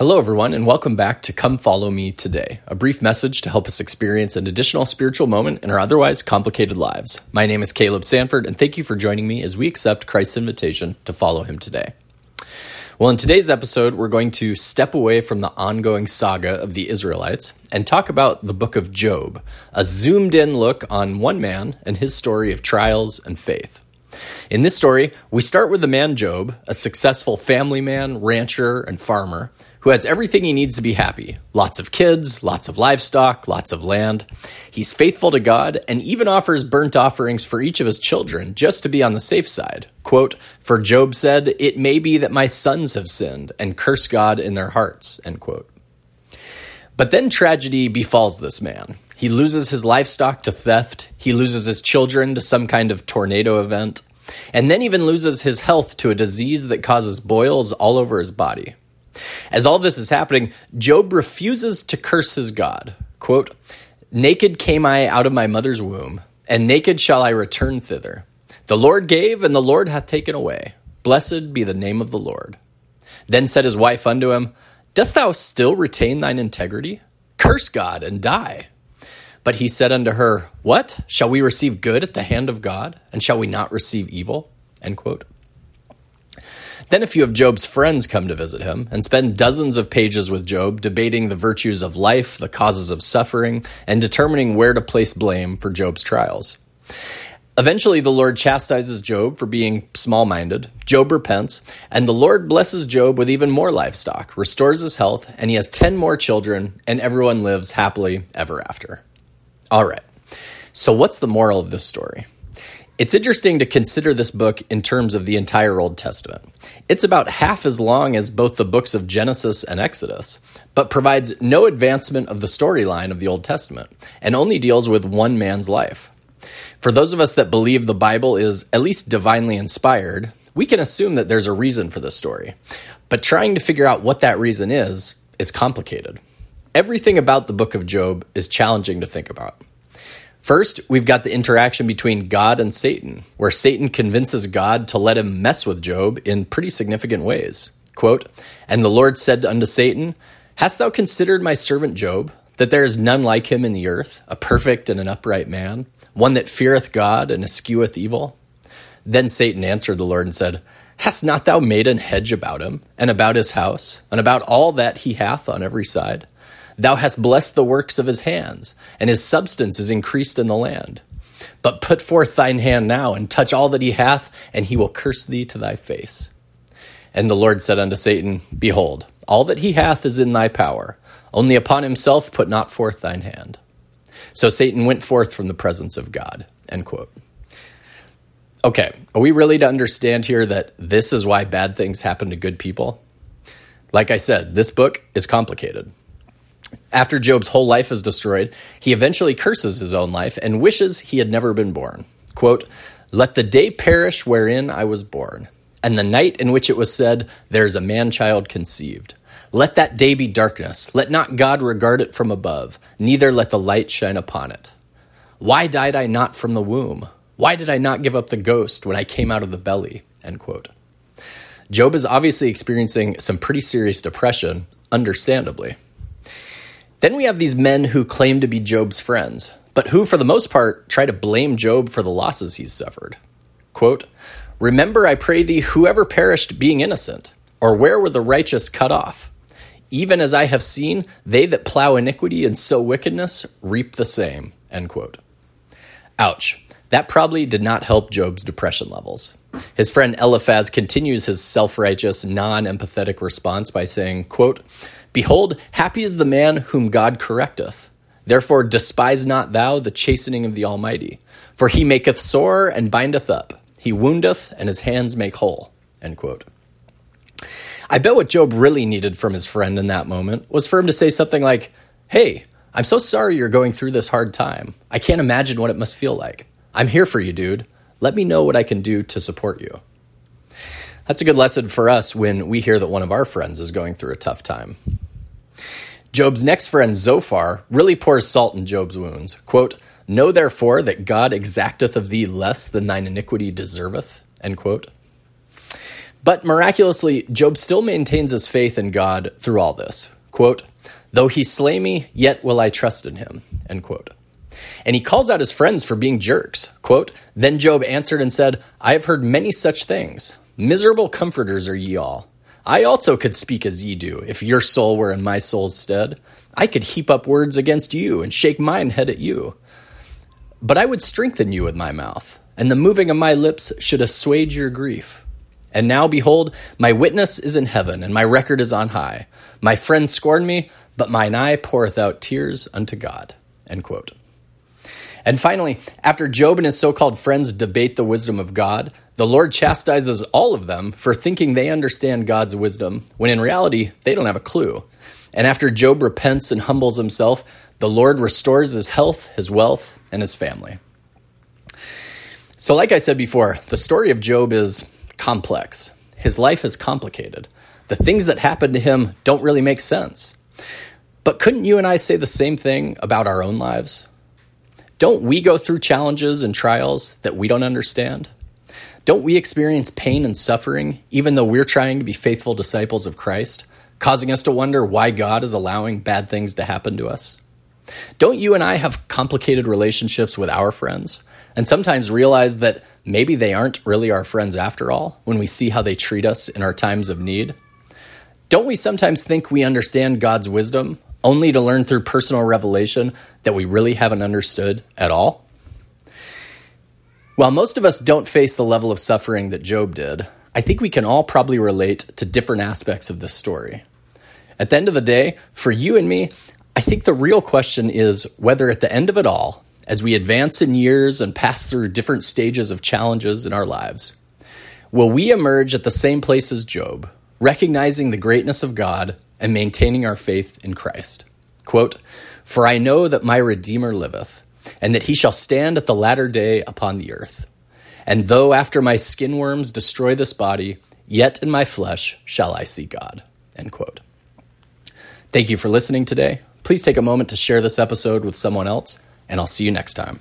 Hello, everyone, and welcome back to Come Follow Me Today, a brief message to help us experience an additional spiritual moment in our otherwise complicated lives. My name is Caleb Sanford, and thank you for joining me as we accept Christ's invitation to follow him today. Well, in today's episode, we're going to step away from the ongoing saga of the Israelites and talk about the book of Job, a zoomed in look on one man and his story of trials and faith. In this story, we start with the man Job, a successful family man, rancher, and farmer who has everything he needs to be happy lots of kids, lots of livestock, lots of land. He's faithful to God and even offers burnt offerings for each of his children just to be on the safe side. Quote, For Job said, It may be that my sons have sinned and curse God in their hearts. End quote. But then tragedy befalls this man. He loses his livestock to theft, he loses his children to some kind of tornado event, and then even loses his health to a disease that causes boils all over his body. As all this is happening, Job refuses to curse his God. Quote, Naked came I out of my mother's womb, and naked shall I return thither. The Lord gave, and the Lord hath taken away. Blessed be the name of the Lord. Then said his wife unto him, Dost thou still retain thine integrity? Curse God and die. But he said unto her, What? Shall we receive good at the hand of God, and shall we not receive evil? End quote. Then a few of Job's friends come to visit him and spend dozens of pages with Job debating the virtues of life, the causes of suffering, and determining where to place blame for Job's trials. Eventually, the Lord chastises Job for being small minded. Job repents, and the Lord blesses Job with even more livestock, restores his health, and he has 10 more children, and everyone lives happily ever after. All right, so what's the moral of this story? It's interesting to consider this book in terms of the entire Old Testament. It's about half as long as both the books of Genesis and Exodus, but provides no advancement of the storyline of the Old Testament and only deals with one man's life. For those of us that believe the Bible is at least divinely inspired, we can assume that there's a reason for this story. But trying to figure out what that reason is is complicated. Everything about the book of Job is challenging to think about. First, we've got the interaction between God and Satan, where Satan convinces God to let him mess with Job in pretty significant ways. Quote, And the Lord said unto Satan, Hast thou considered my servant Job, that there is none like him in the earth, a perfect and an upright man, one that feareth God and escheweth evil? Then Satan answered the Lord and said, Hast not thou made an hedge about him, and about his house, and about all that he hath on every side? Thou hast blessed the works of his hands, and his substance is increased in the land. But put forth thine hand now, and touch all that he hath, and he will curse thee to thy face. And the Lord said unto Satan, Behold, all that he hath is in thy power, only upon himself put not forth thine hand. So Satan went forth from the presence of God. End quote. Okay, are we really to understand here that this is why bad things happen to good people? Like I said, this book is complicated. After Job's whole life is destroyed, he eventually curses his own life and wishes he had never been born. Quote, Let the day perish wherein I was born, and the night in which it was said, There is a man child conceived. Let that day be darkness. Let not God regard it from above, neither let the light shine upon it. Why died I not from the womb? Why did I not give up the ghost when I came out of the belly? End quote. Job is obviously experiencing some pretty serious depression, understandably. Then we have these men who claim to be Job's friends, but who, for the most part, try to blame Job for the losses he's suffered. Quote, Remember, I pray thee, whoever perished being innocent, or where were the righteous cut off? Even as I have seen, they that plow iniquity and sow wickedness reap the same. End quote. Ouch. That probably did not help Job's depression levels. His friend Eliphaz continues his self righteous, non empathetic response by saying, quote, Behold, happy is the man whom God correcteth. Therefore, despise not thou the chastening of the Almighty. For he maketh sore and bindeth up. He woundeth, and his hands make whole. I bet what Job really needed from his friend in that moment was for him to say something like, Hey, I'm so sorry you're going through this hard time. I can't imagine what it must feel like. I'm here for you, dude. Let me know what I can do to support you. That's a good lesson for us when we hear that one of our friends is going through a tough time. Job's next friend, Zophar, really pours salt in Job's wounds. Quote, Know therefore that God exacteth of thee less than thine iniquity deserveth. End quote. But miraculously, Job still maintains his faith in God through all this. Quote, Though he slay me, yet will I trust in him. End quote. And he calls out his friends for being jerks. Quote, Then Job answered and said, I have heard many such things. Miserable comforters are ye all. I also could speak as ye do, if your soul were in my soul's stead. I could heap up words against you and shake mine head at you. But I would strengthen you with my mouth, and the moving of my lips should assuage your grief. And now, behold, my witness is in heaven, and my record is on high. My friends scorn me, but mine eye poureth out tears unto God. And finally, after Job and his so called friends debate the wisdom of God, the Lord chastises all of them for thinking they understand God's wisdom, when in reality, they don't have a clue. And after Job repents and humbles himself, the Lord restores his health, his wealth, and his family. So, like I said before, the story of Job is complex. His life is complicated. The things that happen to him don't really make sense. But couldn't you and I say the same thing about our own lives? Don't we go through challenges and trials that we don't understand? Don't we experience pain and suffering even though we're trying to be faithful disciples of Christ, causing us to wonder why God is allowing bad things to happen to us? Don't you and I have complicated relationships with our friends and sometimes realize that maybe they aren't really our friends after all when we see how they treat us in our times of need? Don't we sometimes think we understand God's wisdom only to learn through personal revelation that we really haven't understood at all? While most of us don't face the level of suffering that Job did, I think we can all probably relate to different aspects of this story. At the end of the day, for you and me, I think the real question is whether at the end of it all, as we advance in years and pass through different stages of challenges in our lives, will we emerge at the same place as Job, recognizing the greatness of God and maintaining our faith in Christ. Quote, For I know that my Redeemer liveth, and that he shall stand at the latter day upon the earth. And though after my skin worms destroy this body, yet in my flesh shall I see God. End quote. Thank you for listening today. Please take a moment to share this episode with someone else, and I'll see you next time.